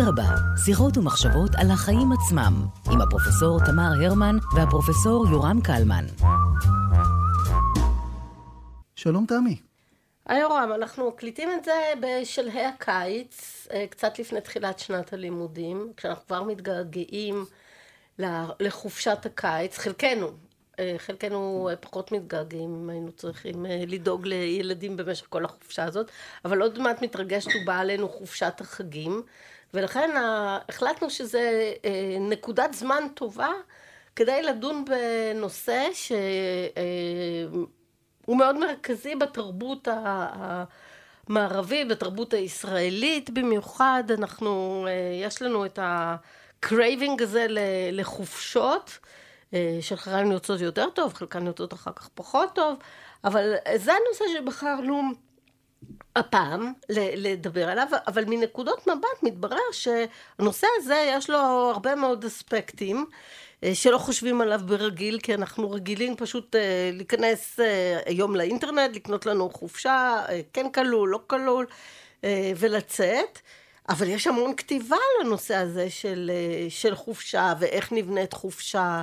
אדרבה, שיחות ומחשבות על החיים עצמם, עם הפרופסור תמר הרמן והפרופסור יורם קלמן. שלום תמי. היי יורם, אנחנו מקליטים את זה בשלהי הקיץ, אה, קצת לפני תחילת שנת הלימודים, כשאנחנו כבר מתגעגעים לחופשת הקיץ, חלקנו, אה, חלקנו פחות מתגעגעים, היינו צריכים אה, לדאוג לילדים במשך כל החופשה הזאת, אבל עוד מעט מתרגשת ובאה עלינו חופשת החגים, ולכן החלטנו שזה נקודת זמן טובה כדי לדון בנושא ש... הוא מאוד מרכזי בתרבות המערבית, בתרבות הישראלית במיוחד. אנחנו, אה, יש לנו את ה craving הזה לחופשות, אה, שחלקן יוצאות יותר טוב, חלקן יוצאות אחר כך פחות טוב, אבל זה הנושא שבחרנו הפעם לדבר עליו, אבל מנקודות מבט מתברר שהנושא הזה יש לו הרבה מאוד אספקטים. אה, שלא חושבים עליו ברגיל, כי אנחנו רגילים פשוט אה, להיכנס אה, היום לאינטרנט, לקנות לנו חופשה, כן כלול, לא כלול, ולצאת. אבל יש המון כתיבה לנושא הזה של, של חופשה, ואיך נבנית חופשה,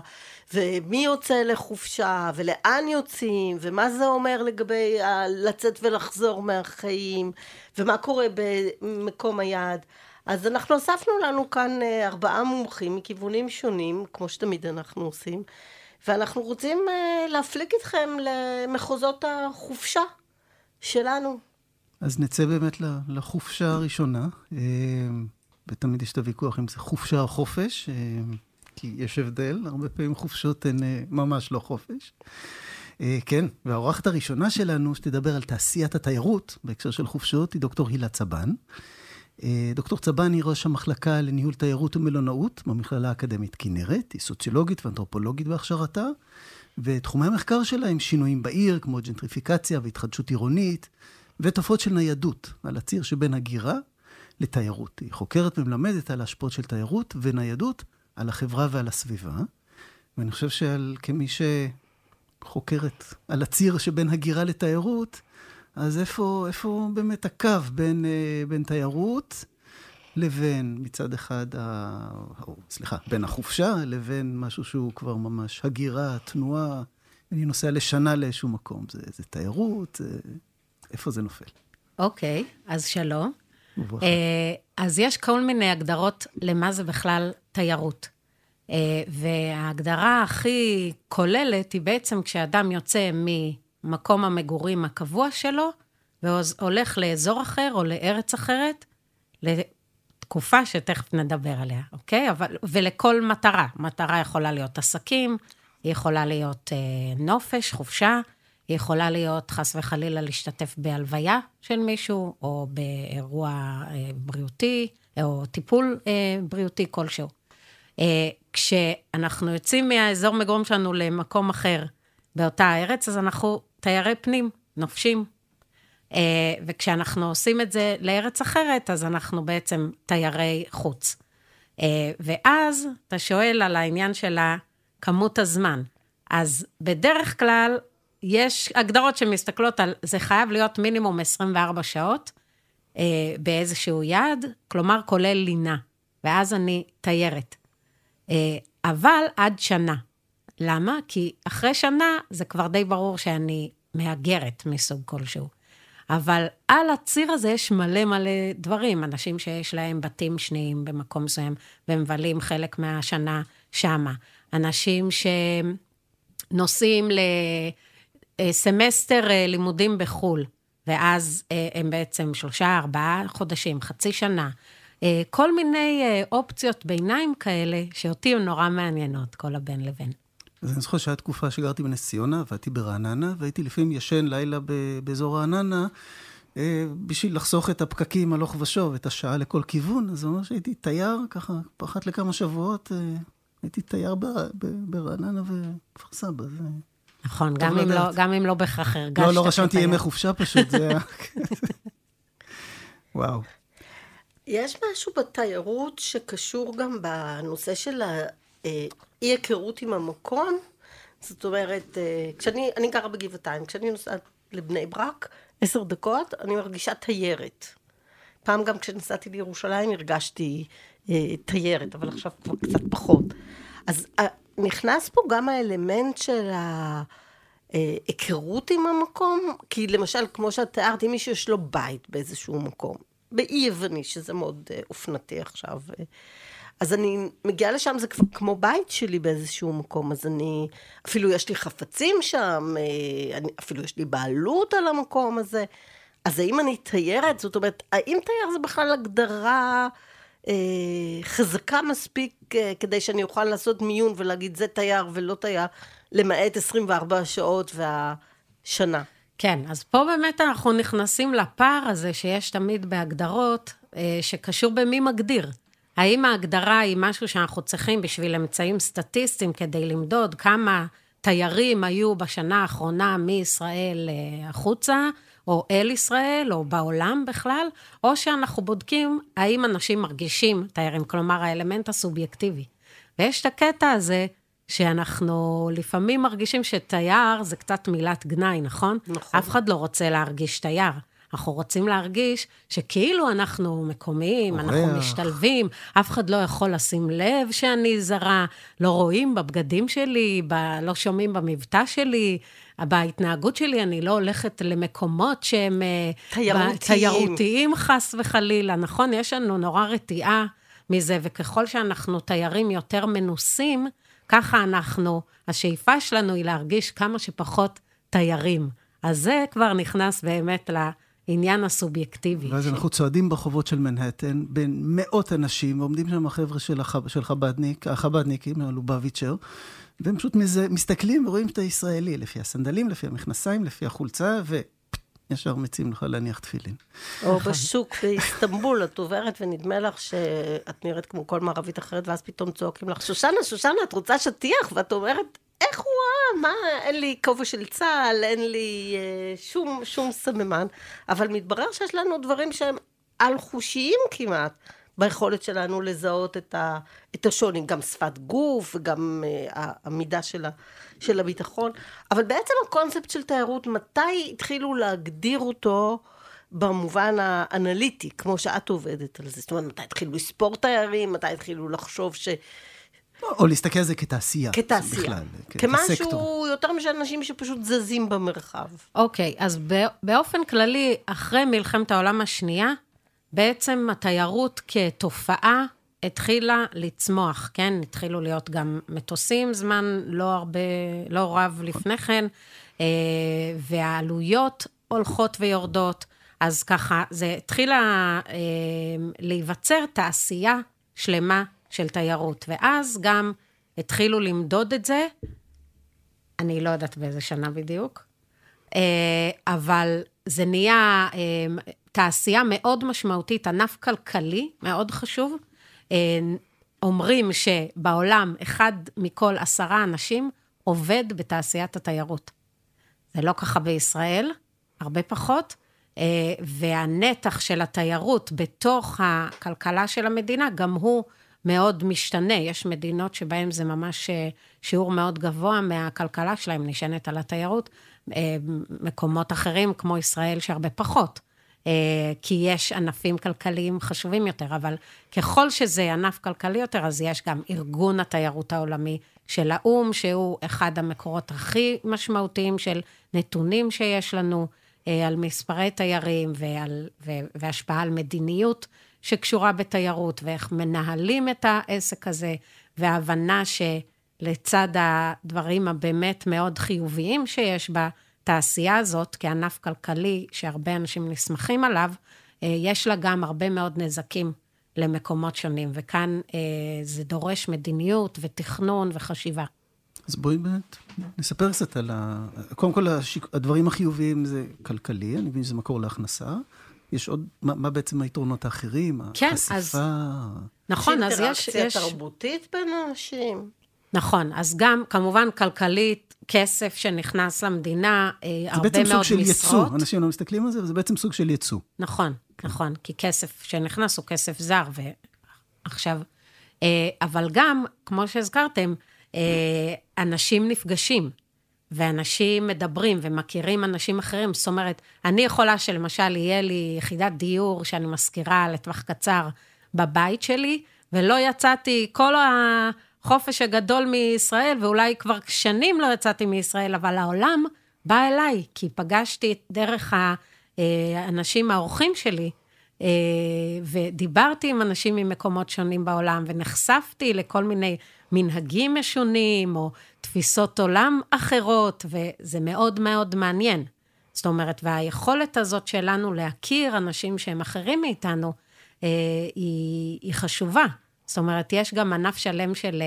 ומי יוצא לחופשה, ולאן יוצאים, ומה זה אומר לגבי לצאת ולחזור מהחיים, ומה קורה במקום היעד. אז אנחנו אספנו לנו כאן אה, ארבעה מומחים מכיוונים שונים, כמו שתמיד אנחנו עושים, ואנחנו רוצים אה, להפליג איתכם למחוזות החופשה שלנו. אז נצא באמת לחופשה הראשונה, אה, ותמיד יש את הוויכוח אם זה חופשה או חופש, כי יש הבדל, הרבה פעמים חופשות הן ממש לא חופש. כן, והאורחת הראשונה שלנו, שתדבר על תעשיית התיירות, בהקשר של חופשות, היא דוקטור הילה צבן. אה, דוקטור צבן היא ראש המחלקה לניהול תיירות ומלונאות במכללה האקדמית כנרת, היא סוציולוגית ואנתרופולוגית בהכשרתה, ותחומי המחקר שלה הם שינויים בעיר, כמו ג'נטריפיקציה והתחדשות עירונית, ותופעות של ניידות על הציר שבין הגירה לתיירות. היא חוקרת ומלמדת על ההשפעות של תיירות וניידות על החברה ועל הסביבה, ואני חושב שכמי שחוקרת על הציר שבין הגירה לתיירות, אז איפה, איפה באמת הקו בין, אה, בין תיירות לבין מצד אחד, ה... או, סליחה, בין החופשה לבין משהו שהוא כבר ממש הגירה, תנועה. אני נוסע לשנה לאיזשהו מקום, זה, זה תיירות, זה... איפה זה נופל? אוקיי, okay, אז שלום. וברכה. אה, אז יש כל מיני הגדרות למה זה בכלל תיירות. אה, וההגדרה הכי כוללת היא בעצם כשאדם יוצא מ... מקום המגורים הקבוע שלו, והולך לאזור אחר או לארץ אחרת, לתקופה שתכף נדבר עליה, אוקיי? אבל, ולכל מטרה. מטרה יכולה להיות עסקים, היא יכולה להיות אה, נופש, חופשה, היא יכולה להיות, חס וחלילה, להשתתף בהלוויה של מישהו, או באירוע אה, בריאותי, או טיפול אה, בריאותי כלשהו. אה, כשאנחנו יוצאים מהאזור מגורים שלנו למקום אחר באותה ארץ, אז אנחנו תיירי פנים, נופשים. Uh, וכשאנחנו עושים את זה לארץ אחרת, אז אנחנו בעצם תיירי חוץ. Uh, ואז אתה שואל על העניין של כמות הזמן. אז בדרך כלל, יש הגדרות שמסתכלות על, זה חייב להיות מינימום 24 שעות uh, באיזשהו יעד, כלומר, כולל לינה. ואז אני תיירת. Uh, אבל עד שנה. למה? כי אחרי שנה זה כבר די ברור שאני מהגרת מסוג כלשהו. אבל על הציר הזה יש מלא מלא דברים, אנשים שיש להם בתים שניים במקום מסוים ומבלים חלק מהשנה שמה. אנשים שנוסעים לסמסטר אה, לימודים בחו"ל, ואז אה, הם בעצם שלושה, ארבעה חודשים, חצי שנה. אה, כל מיני אופציות ביניים כאלה, שאותי הן נורא מעניינות, כל הבין לבין. אז אני זוכר שהייתה תקופה שגרתי בנס ציונה, ועבדתי ברעננה, והייתי לפעמים ישן לילה באזור רעננה, אה, בשביל לחסוך את הפקקים הלוך ושוב, את השעה לכל כיוון. אז זה אומר שהייתי תייר, ככה, אחת לכמה שבועות, אה, הייתי תייר ברעננה וכפר סבא. נכון, גם אם, לא, גם אם לא בהכרח הרגשת לא, לא רשמתי ימי חופשה פשוט, זה היה... וואו. יש משהו בתיירות שקשור גם בנושא של אה, אי היכרות עם המקום, זאת אומרת, אה, כשאני, אני גרה בגבעתיים, כשאני נוסעת לבני ברק, עשר דקות, אני מרגישה תיירת. פעם גם כשנסעתי לירושלים הרגשתי אה, תיירת, אבל עכשיו כבר קצת פחות. אז אה, נכנס פה גם האלמנט של ההיכרות עם המקום, כי למשל, כמו שאת תיארת, אם מישהו יש לו בית באיזשהו מקום, באי יווני, שזה מאוד אה, אופנתי עכשיו. אה, אז אני מגיעה לשם, זה כבר כמו בית שלי באיזשהו מקום, אז אני, אפילו יש לי חפצים שם, אה, אני, אפילו יש לי בעלות על המקום הזה. אז האם אני תיירת? זאת אומרת, האם תייר זה בכלל הגדרה אה, חזקה מספיק אה, כדי שאני אוכל לעשות מיון ולהגיד זה תייר ולא תייר, למעט 24 שעות והשנה? כן, אז פה באמת אנחנו נכנסים לפער הזה שיש תמיד בהגדרות, אה, שקשור במי מגדיר. האם ההגדרה היא משהו שאנחנו צריכים בשביל אמצעים סטטיסטיים כדי למדוד כמה תיירים היו בשנה האחרונה מישראל אה, החוצה, או אל ישראל, או בעולם בכלל, או שאנחנו בודקים האם אנשים מרגישים תיירים, כלומר האלמנט הסובייקטיבי. ויש את הקטע הזה שאנחנו לפעמים מרגישים שתייר זה קצת מילת גנאי, נכון? נכון. אף אחד לא רוצה להרגיש תייר. אנחנו רוצים להרגיש שכאילו אנחנו מקומיים, אנחנו אורח. משתלבים, אף אחד לא יכול לשים לב שאני זרה, לא רואים בבגדים שלי, ב... לא שומעים במבטא שלי, בהתנהגות שלי, אני לא הולכת למקומות שהם... אה, תיירותיים. תיירותיים, חס וחלילה, נכון? יש לנו נורא רתיעה מזה, וככל שאנחנו תיירים יותר מנוסים, ככה אנחנו, השאיפה שלנו היא להרגיש כמה שפחות תיירים. אז זה כבר נכנס באמת לעניין הסובייקטיבי. ואז אנחנו צועדים ברחובות של מנהטן, בין מאות אנשים, ועומדים שם החבר'ה של, החב, של חבדניק, החבדניקים, הלובביצ'ר, והם פשוט מזה, מסתכלים ורואים שאתה ישראלי, לפי הסנדלים, לפי המכנסיים, לפי החולצה, וישר מציעים לך להניח תפילין. או בשוק באיסטנבול, את עוברת ונדמה לך שאת נראית כמו כל מערבית אחרת, ואז פתאום צועקים לך, שושנה, שושנה, את רוצה שטיח? ואת אומרת, איך הוא ראה? מה, אין לי כובע של צה"ל, אין לי אה, שום, שום סממן. אבל מתברר שיש לנו דברים שהם על-חושיים כמעט. ביכולת שלנו לזהות את, ה, את השוני, גם שפת גוף וגם uh, המידה של, ה, של הביטחון. אבל בעצם הקונספט של תיירות, מתי התחילו להגדיר אותו במובן האנליטי, כמו שאת עובדת על זה? זאת אומרת, מתי התחילו לספור תיירים, מתי התחילו לחשוב ש... או להסתכל על זה כתעשייה. כתעשייה. בכלל, כמשהו כסקטור. יותר משל אנשים שפשוט זזים במרחב. אוקיי, אז ב- באופן כללי, אחרי מלחמת העולם השנייה, בעצם התיירות כתופעה התחילה לצמוח, כן? התחילו להיות גם מטוסים זמן לא הרבה, לא רב לפני כן, אה, והעלויות הולכות ויורדות. אז ככה, זה התחילה אה, להיווצר תעשייה שלמה של תיירות. ואז גם התחילו למדוד את זה, אני לא יודעת באיזה שנה בדיוק, אה, אבל זה נהיה אה, תעשייה מאוד משמעותית, ענף כלכלי מאוד חשוב. אה, אומרים שבעולם אחד מכל עשרה אנשים עובד בתעשיית התיירות. זה לא ככה בישראל, הרבה פחות, אה, והנתח של התיירות בתוך הכלכלה של המדינה, גם הוא מאוד משתנה. יש מדינות שבהן זה ממש אה, שיעור מאוד גבוה מהכלכלה שלהם נשענת על התיירות. אה, מקומות אחרים, כמו ישראל, שהרבה פחות. אה, כי יש ענפים כלכליים חשובים יותר, אבל ככל שזה ענף כלכלי יותר, אז יש גם ארגון התיירות העולמי של האו"ם, שהוא אחד המקורות הכי משמעותיים של נתונים שיש לנו אה, על מספרי תיירים ועל, ו, והשפעה על מדיניות שקשורה בתיירות, ואיך מנהלים את העסק הזה, וההבנה שלצד הדברים הבאמת מאוד חיוביים שיש בה, התעשייה הזאת, כענף כלכלי שהרבה אנשים נסמכים עליו, אה, יש לה גם הרבה מאוד נזקים למקומות שונים, וכאן אה, זה דורש מדיניות ותכנון וחשיבה. אז בואי באמת נספר קצת על ה... קודם כל, השיק... הדברים החיוביים זה כלכלי, אני מבין שזה מקור להכנסה. יש עוד, מה, מה בעצם היתרונות האחרים? כן, החשיפה? אז- נכון, אז יש... אינטראקציה יש... תרבותית בין אנשים. נכון, אז גם כמובן כלכלית, כסף שנכנס למדינה, אה, זה הרבה בעצם סוג מאוד של משרות. ייצוא, אנשים לא מסתכלים על זה, אבל זה בעצם סוג של ייצוא. נכון, נכון, כי כסף שנכנס הוא כסף זר, ועכשיו... אה, אבל גם, כמו שהזכרתם, אה, אנשים נפגשים, ואנשים מדברים ומכירים אנשים אחרים, זאת אומרת, אני יכולה שלמשל יהיה לי יחידת דיור שאני משכירה לטווח קצר בבית שלי, ולא יצאתי כל החופש הגדול מישראל, ואולי כבר שנים לא יצאתי מישראל, אבל העולם בא אליי, כי פגשתי דרך האנשים, האורחים שלי, אה, ודיברתי עם אנשים ממקומות שונים בעולם, ונחשפתי לכל מיני מנהגים משונים, או תפיסות עולם אחרות, וזה מאוד מאוד מעניין. זאת אומרת, והיכולת הזאת שלנו להכיר אנשים שהם אחרים מאיתנו, אה, היא, היא חשובה. זאת אומרת, יש גם ענף שלם של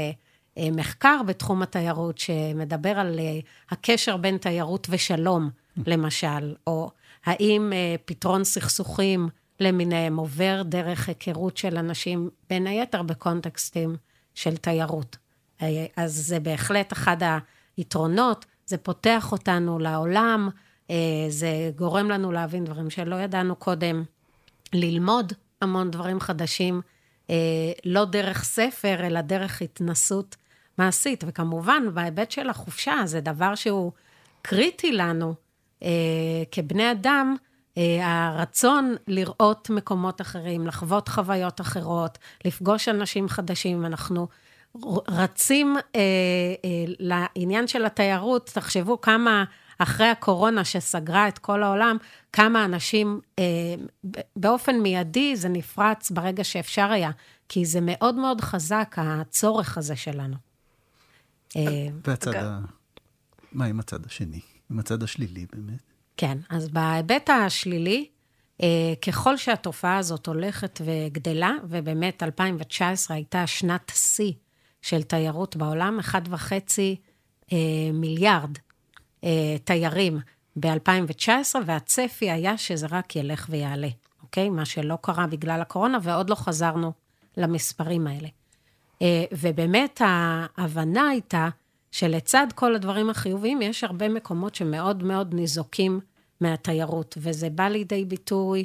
אה, מחקר בתחום התיירות, שמדבר על אה, הקשר בין תיירות ושלום, למשל, או האם אה, פתרון סכסוכים למיניהם עובר דרך היכרות של אנשים, בין היתר בקונטקסטים של תיירות. אז זה בהחלט אחד היתרונות, זה פותח אותנו לעולם, זה גורם לנו להבין דברים שלא ידענו קודם, ללמוד המון דברים חדשים, לא דרך ספר, אלא דרך התנסות מעשית. וכמובן, בהיבט של החופשה, זה דבר שהוא קריטי לנו אה, כבני אדם, אה, הרצון לראות מקומות אחרים, לחוות חוויות אחרות, לפגוש אנשים חדשים. אנחנו רצים אה, אה, לעניין של התיירות, תחשבו כמה... אחרי הקורונה שסגרה את כל העולם, כמה אנשים, אה, באופן מיידי זה נפרץ ברגע שאפשר היה, כי זה מאוד מאוד חזק, הצורך הזה שלנו. אה, והצד ה... מה עם הצד השני? עם הצד השלילי באמת? כן, אז בהיבט השלילי, אה, ככל שהתופעה הזאת הולכת וגדלה, ובאמת 2019 הייתה שנת שיא של תיירות בעולם, 1.5 אה, מיליארד תיירים ב-2019, והצפי היה שזה רק ילך ויעלה, אוקיי? מה שלא קרה בגלל הקורונה, ועוד לא חזרנו למספרים האלה. אה, ובאמת ההבנה הייתה שלצד כל הדברים החיוביים, יש הרבה מקומות שמאוד מאוד ניזוקים מהתיירות, וזה בא לידי ביטוי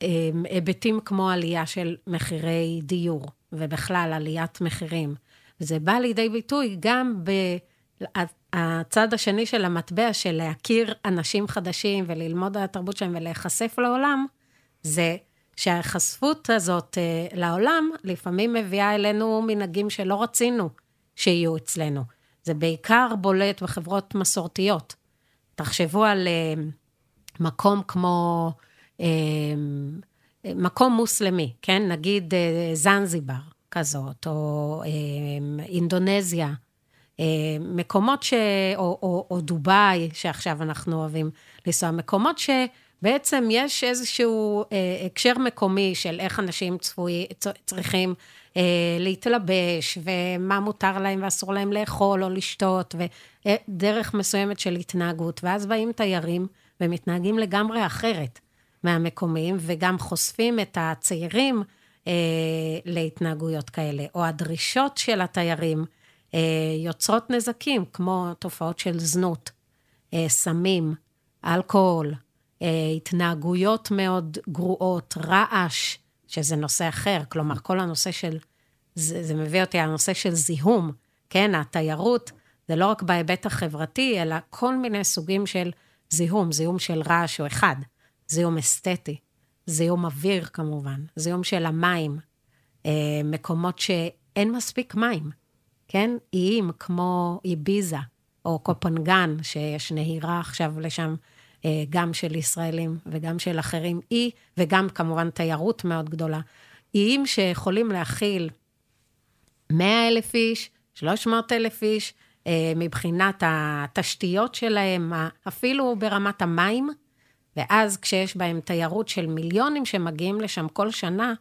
בהיבטים כמו עלייה של מחירי דיור, ובכלל עליית מחירים. זה בא לידי ביטוי גם בצד השני של המטבע, של להכיר אנשים חדשים וללמוד על התרבות שלהם ולהיחשף לעולם, זה שההיחשפות הזאת uh, לעולם לפעמים מביאה אלינו מנהגים שלא רצינו שיהיו אצלנו. זה בעיקר בולט בחברות מסורתיות. תחשבו על uh, מקום כמו, uh, מקום מוסלמי, כן? נגיד זנזיבר כזאת, או אינדונזיה. Uh, מקומות ש... או, או, או דובאי, שעכשיו אנחנו אוהבים לנסוע, מקומות ש... בעצם יש איזשהו אה, הקשר מקומי של איך אנשים צפוי, צריכים אה, להתלבש, ומה מותר להם ואסור להם לאכול או לשתות, ודרך מסוימת של התנהגות. ואז באים תיירים ומתנהגים לגמרי אחרת מהמקומיים, וגם חושפים את הצעירים אה, להתנהגויות כאלה. או הדרישות של התיירים אה, יוצרות נזקים, כמו תופעות של זנות, אה, סמים, אלכוהול. אה, התנהגויות מאוד גרועות, רעש, שזה נושא אחר, כלומר, כל הנושא של, זה, זה מביא אותי הנושא של זיהום, כן, התיירות, זה לא רק בהיבט החברתי, אלא כל מיני סוגים של זיהום, זיהום של רעש הוא אחד, זיהום אסתטי, זיהום אוויר כמובן, זיהום של המים, אה, מקומות שאין מספיק מים, כן? איים כמו איביזה או קופנגן, שיש נהירה עכשיו לשם אה, גם של ישראלים וגם של אחרים, אי, וגם כמובן תיירות מאוד גדולה. איים שיכולים להכיל 100 אלף איש, 300 אלף איש, אה, מבחינת התשתיות שלהם, אפילו ברמת המים, ואז כשיש בהם תיירות של מיליונים שמגיעים לשם כל שנה,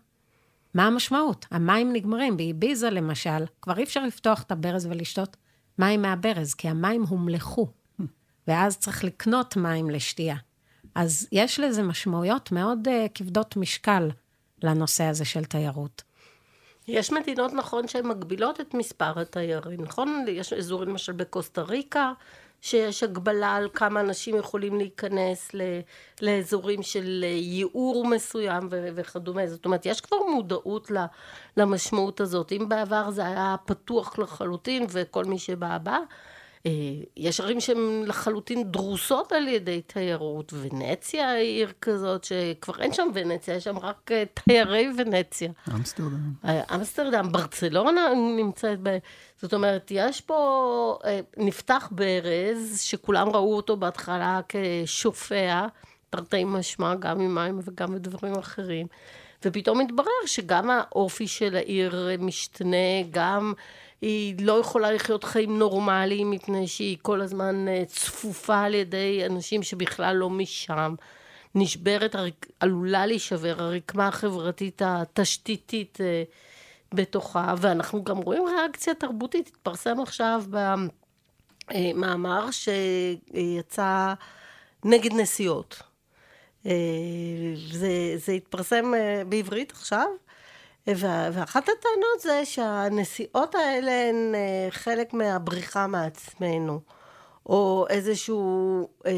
מה המשמעות? המים נגמרים. באביזה למשל, כבר אי אפשר לפתוח את הברז ולשתות מים מהברז, כי המים הומלכו. ואז צריך לקנות מים לשתייה. אז יש לזה משמעויות מאוד uh, כבדות משקל לנושא הזה של תיירות. יש מדינות, נכון, שהן מגבילות את מספר התיירים, נכון? יש אזורים, למשל בקוסטה ריקה, שיש הגבלה על כמה אנשים יכולים להיכנס לאזורים של ייעור מסוים וכדומה. זאת אומרת, יש כבר מודעות למשמעות הזאת. אם בעבר זה היה פתוח לחלוטין וכל מי שבא בא, יש ערים שהן לחלוטין דרוסות על ידי תיירות. ונציה היא עיר כזאת שכבר אין שם ונציה, יש שם רק תיירי ונציה. אמסטרדם. אמסטרדם, ברצלונה נמצאת ב... זאת אומרת, יש פה, נפתח ברז, שכולם ראו אותו בהתחלה כשופע, תרתי משמע, גם ממים וגם בדברים אחרים. ופתאום התברר שגם האופי של העיר משתנה, גם היא לא יכולה לחיות חיים נורמליים מפני שהיא כל הזמן אה, צפופה על ידי אנשים שבכלל לא משם. נשברת, עלולה להישבר הרקמה החברתית התשתיתית אה, בתוכה, ואנחנו גם רואים ריאקציה תרבותית, התפרסם עכשיו במאמר שיצא נגד נסיעות. אה, זה, זה התפרסם בעברית עכשיו, ואחת הטענות זה שהנסיעות האלה הן אה, חלק מהבריחה מעצמנו, או איזשהו אה,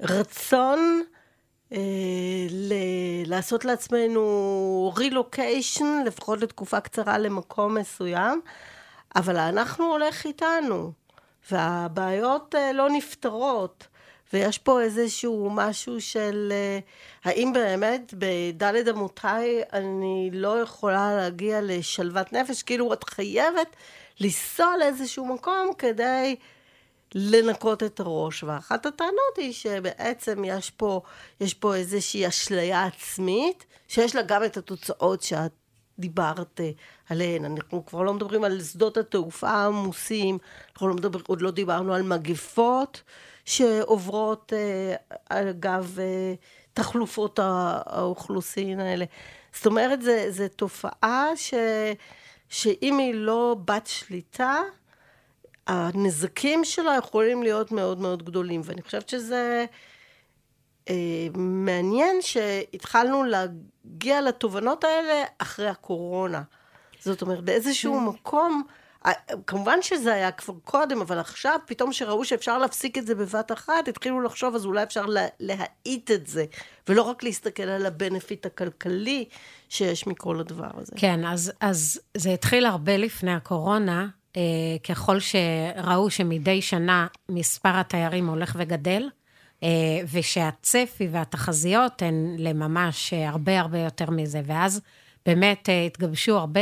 רצון אה, ל- לעשות לעצמנו רילוקיישן, לפחות לתקופה קצרה למקום מסוים, אבל אנחנו הולך איתנו, והבעיות אה, לא נפתרות. ויש פה איזשהו משהו של אה, האם באמת בדלת אמותיי אני לא יכולה להגיע לשלוות נפש, כאילו את חייבת לנסוע לאיזשהו מקום כדי לנקות את הראש. ואחת הטענות היא שבעצם יש פה, יש פה איזושהי אשליה עצמית, שיש לה גם את התוצאות שאת דיברת אה, עליהן. אנחנו כבר לא מדברים על שדות התעופה העמוסים, אנחנו לא מדבר, עוד לא דיברנו על מגפות. שעוברות אה, אגב אה, תחלופות האוכלוסין האלה. זאת אומרת, זו תופעה ש, שאם היא לא בת שליטה, הנזקים שלה יכולים להיות מאוד מאוד גדולים. ואני חושבת שזה אה, מעניין שהתחלנו להגיע לתובנות האלה אחרי הקורונה. זאת אומרת, באיזשהו כן. מקום... כמובן שזה היה כבר קודם, אבל עכשיו פתאום שראו שאפשר להפסיק את זה בבת אחת, התחילו לחשוב, אז אולי אפשר לה, להאיט את זה, ולא רק להסתכל על הבנפיט הכלכלי שיש מכל הדבר הזה. כן, אז, אז זה התחיל הרבה לפני הקורונה, אה, ככל שראו שמדי שנה מספר התיירים הולך וגדל, אה, ושהצפי והתחזיות הן לממש הרבה הרבה יותר מזה, ואז... באמת אה, התגבשו הרבה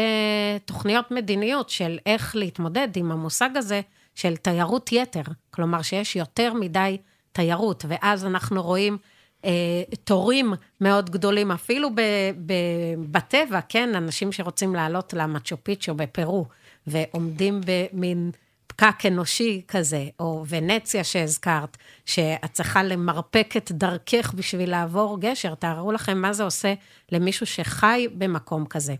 תוכניות מדיניות של איך להתמודד עם המושג הזה של תיירות יתר. כלומר, שיש יותר מדי תיירות, ואז אנחנו רואים אה, תורים מאוד גדולים, אפילו ב, ב, בטבע, כן? אנשים שרוצים לעלות למצ'ו פיצ'ו בפרו, ועומדים במין פקק אנושי כזה, או ונציה שהזכרת, שאת צריכה למרפק את דרכך בשביל לעבור גשר, תארו לכם מה זה עושה למישהו שחי במקום כזה.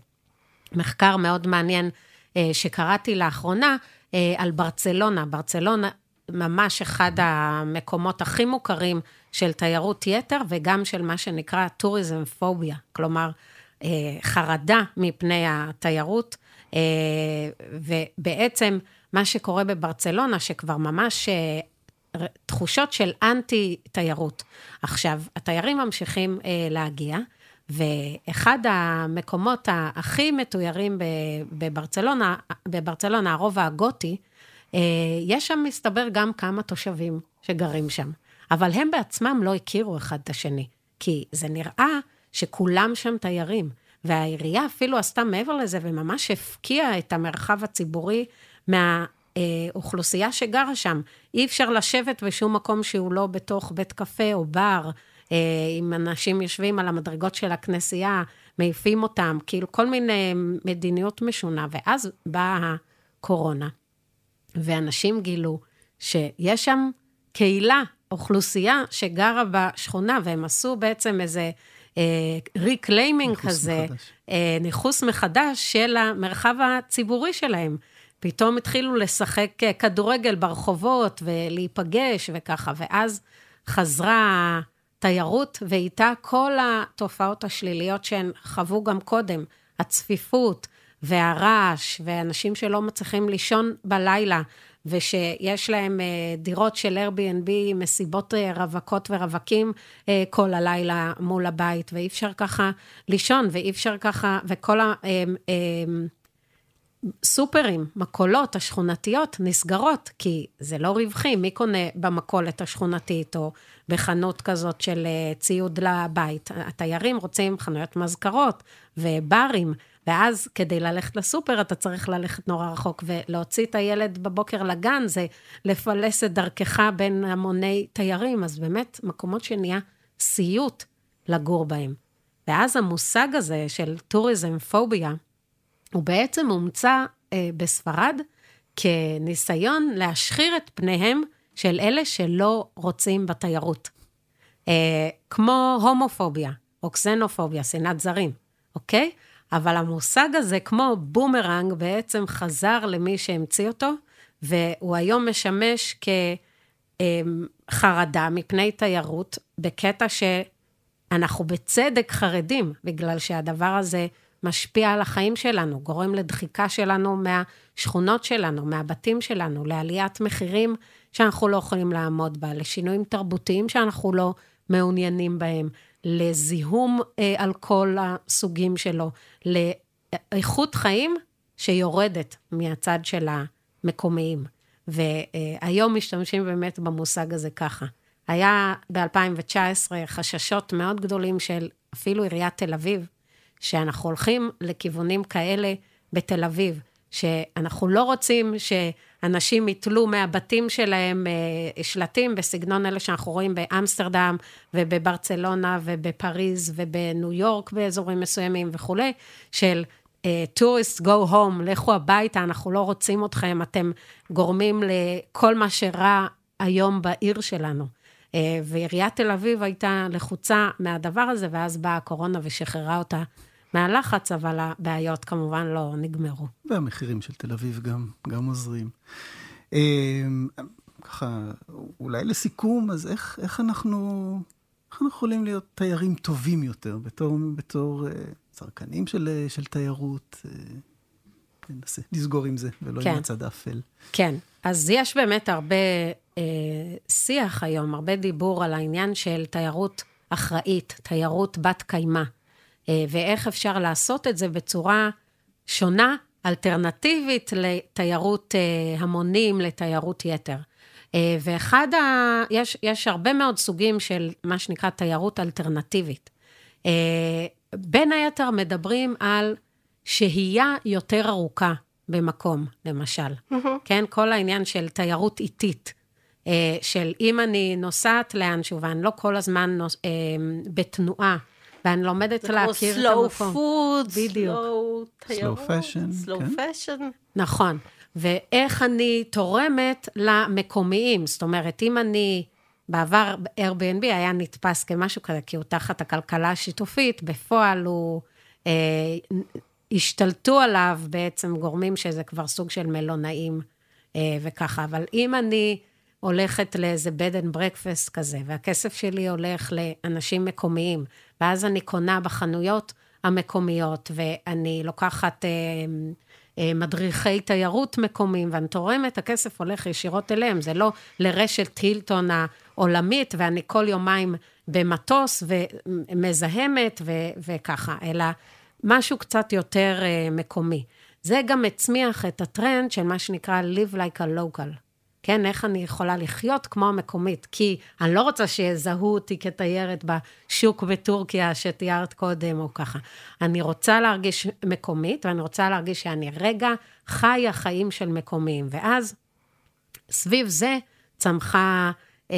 מחקר מאוד מעניין אה, שקראתי לאחרונה אה, על ברצלונה. ברצלונה ממש אחד המקומות הכי מוכרים של תיירות יתר, וגם של מה שנקרא טוריזם פוביה, כלומר, אה, חרדה מפני התיירות, ובעצם מה שקורה בברצלונה, שכבר ממש אה, תחושות של אנטי-תיירות. עכשיו, התיירים ממשיכים אה, להגיע, ואחד המקומות הכי מתוירים בברצלונה, בברצלונה, הרובע הגותי, אה, יש שם, מסתבר, גם כמה תושבים שגרים שם. אבל הם בעצמם לא הכירו אחד את השני, כי זה נראה שכולם שם תיירים. והעירייה אפילו עשתה מעבר לזה, וממש הפקיעה את המרחב הציבורי מהאוכלוסייה שגרה שם. אי אפשר לשבת בשום מקום שהוא לא בתוך בית קפה או בר, אה, אם אנשים יושבים על המדרגות של הכנסייה, מעיפים אותם, כאילו כל מיני מדיניות משונה. ואז באה הקורונה, ואנשים גילו שיש שם קהילה, אוכלוסייה שגרה בשכונה, והם עשו בעצם איזה reclaiming אה, כזה, מחדש. אה, ניכוס מחדש של המרחב הציבורי שלהם. פתאום התחילו לשחק אה, כדורגל ברחובות ולהיפגש וככה, ואז חזרה התיירות, ואיתה כל התופעות השליליות שהן חוו גם קודם, הצפיפות והרעש, ואנשים שלא מצליחים לישון בלילה, ושיש להם אה, דירות של Airbnb, מסיבות אה, רווקות ורווקים כל הלילה מול הבית, ואי אפשר ככה לישון, ואי אפשר ככה, וכל ה... סופרים, מכולות השכונתיות נסגרות, כי זה לא רווחי. מי קונה במכולת השכונתית או בחנות כזאת של אה, ציוד לבית? התיירים רוצים חנויות מזכרות וברים, ואז כדי ללכת לסופר אתה צריך ללכת נורא רחוק, ולהוציא את הילד בבוקר לגן זה לפלס את דרכך בין המוני תיירים, אז באמת, מקומות שנהיה סיוט לגור בהם. ואז המושג הזה של טוריזם פוביה, הוא בעצם הומצא אה, בספרד כניסיון להשחיר את פניהם של אלה שלא רוצים בתיירות. אה, כמו הומופוביה או קסנופוביה, שנאת זרים, אוקיי? אבל המושג הזה, כמו בומרנג, בעצם חזר למי שהמציא אותו, והוא היום משמש כחרדה מפני תיירות, בקטע שאנחנו בצדק חרדים, בגלל שהדבר הזה משפיע על החיים שלנו, גורם לדחיקה שלנו מהשכונות שלנו, מהבתים שלנו, לעליית מחירים שאנחנו לא יכולים לעמוד בה, לשינויים תרבותיים שאנחנו לא מעוניינים בהם, לזיהום אה, על כל הסוגים שלו, לאיכות חיים שיורדת מהצד של המקומיים. והיום משתמשים באמת במושג הזה ככה. היה ב-2019 חששות מאוד גדולים של אפילו עיריית תל אביב, שאנחנו הולכים לכיוונים כאלה בתל אביב, שאנחנו לא רוצים שאנשים יתלו מהבתים שלהם אה, שלטים בסגנון אלה שאנחנו רואים באמסטרדם ובברצלונה ובפריז ובניו יורק באזורים מסוימים וכולי, של טוריסט גו הום, לכו הביתה, אנחנו לא רוצים אתכם, אתם גורמים לכל מה שרע היום בעיר שלנו. אה, ועיריית תל אביב הייתה לחוצה מהדבר הזה, ואז באה הקורונה ושחררה אותה מהלחץ, אבל הבעיות כמובן לא נגמרו. והמחירים של תל אביב גם, גם עוזרים. אמ, ככה, אולי לסיכום, אז איך, איך אנחנו... איך אנחנו יכולים להיות תיירים טובים יותר, בתור, בתור uh, צרכנים של, של תיירות? Uh, ננסה לסגור עם זה, ולא כן. עם הצד האפל. כן, אז יש באמת הרבה uh, שיח היום, הרבה דיבור על העניין של תיירות אחראית, תיירות בת קיימא. אה, ואיך אפשר לעשות את זה בצורה שונה, אלטרנטיבית לתיירות אה, המונים, לתיירות יתר. אה, ואחד ה... יש, יש הרבה מאוד סוגים של מה שנקרא תיירות אלטרנטיבית. בין היתר מדברים על שהייה יותר ארוכה במקום, למשל. Mm-hmm. כן, כל העניין של תיירות איטית. של אם אני נוסעת לאנשהו ואני לא כל הזמן נוס, בתנועה, ואני לומדת להכיר את המקום. זה כמו slow food, slow תיירות, slow fashion, slow כן. fashion. נכון. ואיך אני תורמת למקומיים. זאת אומרת, אם אני, בעבר Airbnb היה נתפס כמשהו כזה, כי הוא תחת הכלכלה השיתופית, בפועל הוא, אה, השתלטו עליו בעצם גורמים שזה כבר סוג של מלונאים אה, וככה. אבל אם אני הולכת לאיזה bed and breakfast כזה, והכסף שלי הולך לאנשים מקומיים, ואז אני קונה בחנויות המקומיות, ואני לוקחת אה, אה, מדריכי תיירות מקומיים, ואני תורמת, הכסף הולך ישירות אליהם, זה לא לרשת הילטון העולמית, ואני כל יומיים במטוס ומזהמת ו- וככה, אלא משהו קצת יותר אה, מקומי. זה גם הצמיח את הטרנד של מה שנקרא Live like a local. כן, איך אני יכולה לחיות כמו המקומית, כי אני לא רוצה שיזהו אותי כתיירת בשוק בטורקיה שתיארת קודם, או ככה. אני רוצה להרגיש מקומית, ואני רוצה להרגיש שאני רגע חיה חיים של מקומיים. ואז, סביב זה צמחה, אה,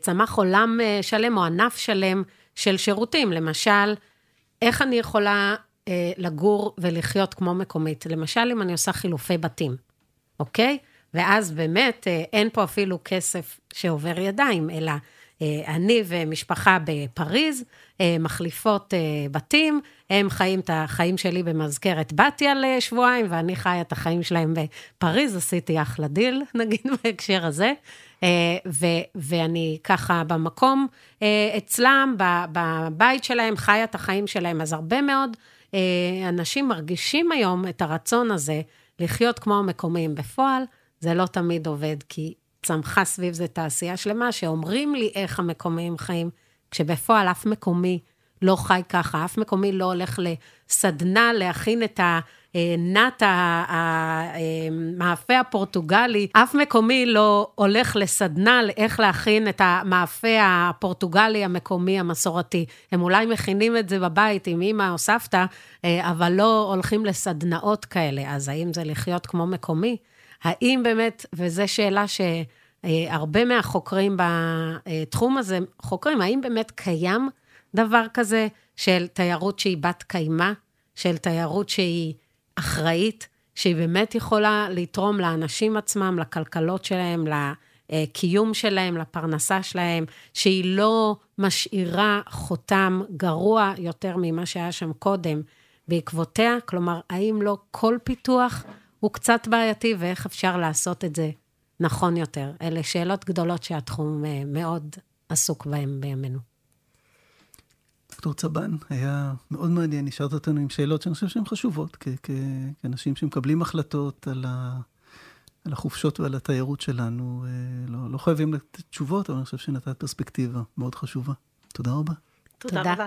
צמח עולם אה, שלם, או ענף שלם של שירותים. למשל, איך אני יכולה אה, לגור ולחיות כמו מקומית? למשל, אם אני עושה חילופי בתים, אוקיי? ואז באמת אה, אין פה אפילו כסף שעובר ידיים, אלא אה, אני ומשפחה בפריז אה, מחליפות בתים, הם חיים את החיים שלי במזכרת בתיה לשבועיים, ואני חיה את החיים שלהם בפריז, עשיתי אחלה דיל, נגיד, בהקשר הזה. ו- ואני ככה במקום אצלם, בבית שלהם, חיה את החיים שלהם. אז הרבה מאוד אנשים מרגישים היום את הרצון הזה לחיות כמו המקומיים בפועל. זה לא תמיד עובד, כי צמחה סביב זה תעשייה שלמה, שאומרים לי איך המקומיים חיים, כשבפועל אף מקומי לא חי ככה, אף מקומי לא הולך לסדנה להכין את נאט המאפה הפורטוגלי, אף מקומי לא הולך לסדנה לאיך להכין את המאפה הפורטוגלי המקומי המסורתי. הם אולי מכינים את זה בבית עם אימא או סבתא, אבל לא הולכים לסדנאות כאלה. אז האם זה לחיות כמו מקומי? האם באמת, וזו שאלה שהרבה מהחוקרים בתחום הזה חוקרים, האם באמת קיים דבר כזה של תיירות שהיא בת קיימא, של תיירות שהיא אחראית, שהיא באמת יכולה לתרום לאנשים עצמם, לכלכלות שלהם, לקיום שלהם, לפרנסה שלהם, שהיא לא משאירה חותם גרוע יותר ממה שהיה שם קודם בעקבותיה? כלומר, האם לא כל פיתוח הוא קצת בעייתי, ואיך אפשר לעשות את זה נכון יותר? אלה שאלות גדולות שהתחום אה, מאוד עסוק בהן בימינו. דוקטור צבן, היה מאוד מעניין, נשארת אותנו עם שאלות שאני חושב שהן חשובות, כ- כ- כאנשים שמקבלים החלטות על, ה- על החופשות ועל התיירות שלנו. אה, לא, לא חייבים לתת תשובות, אבל אני חושב שנתת פרספקטיבה מאוד חשובה. תודה רבה. תודה, תודה. רבה.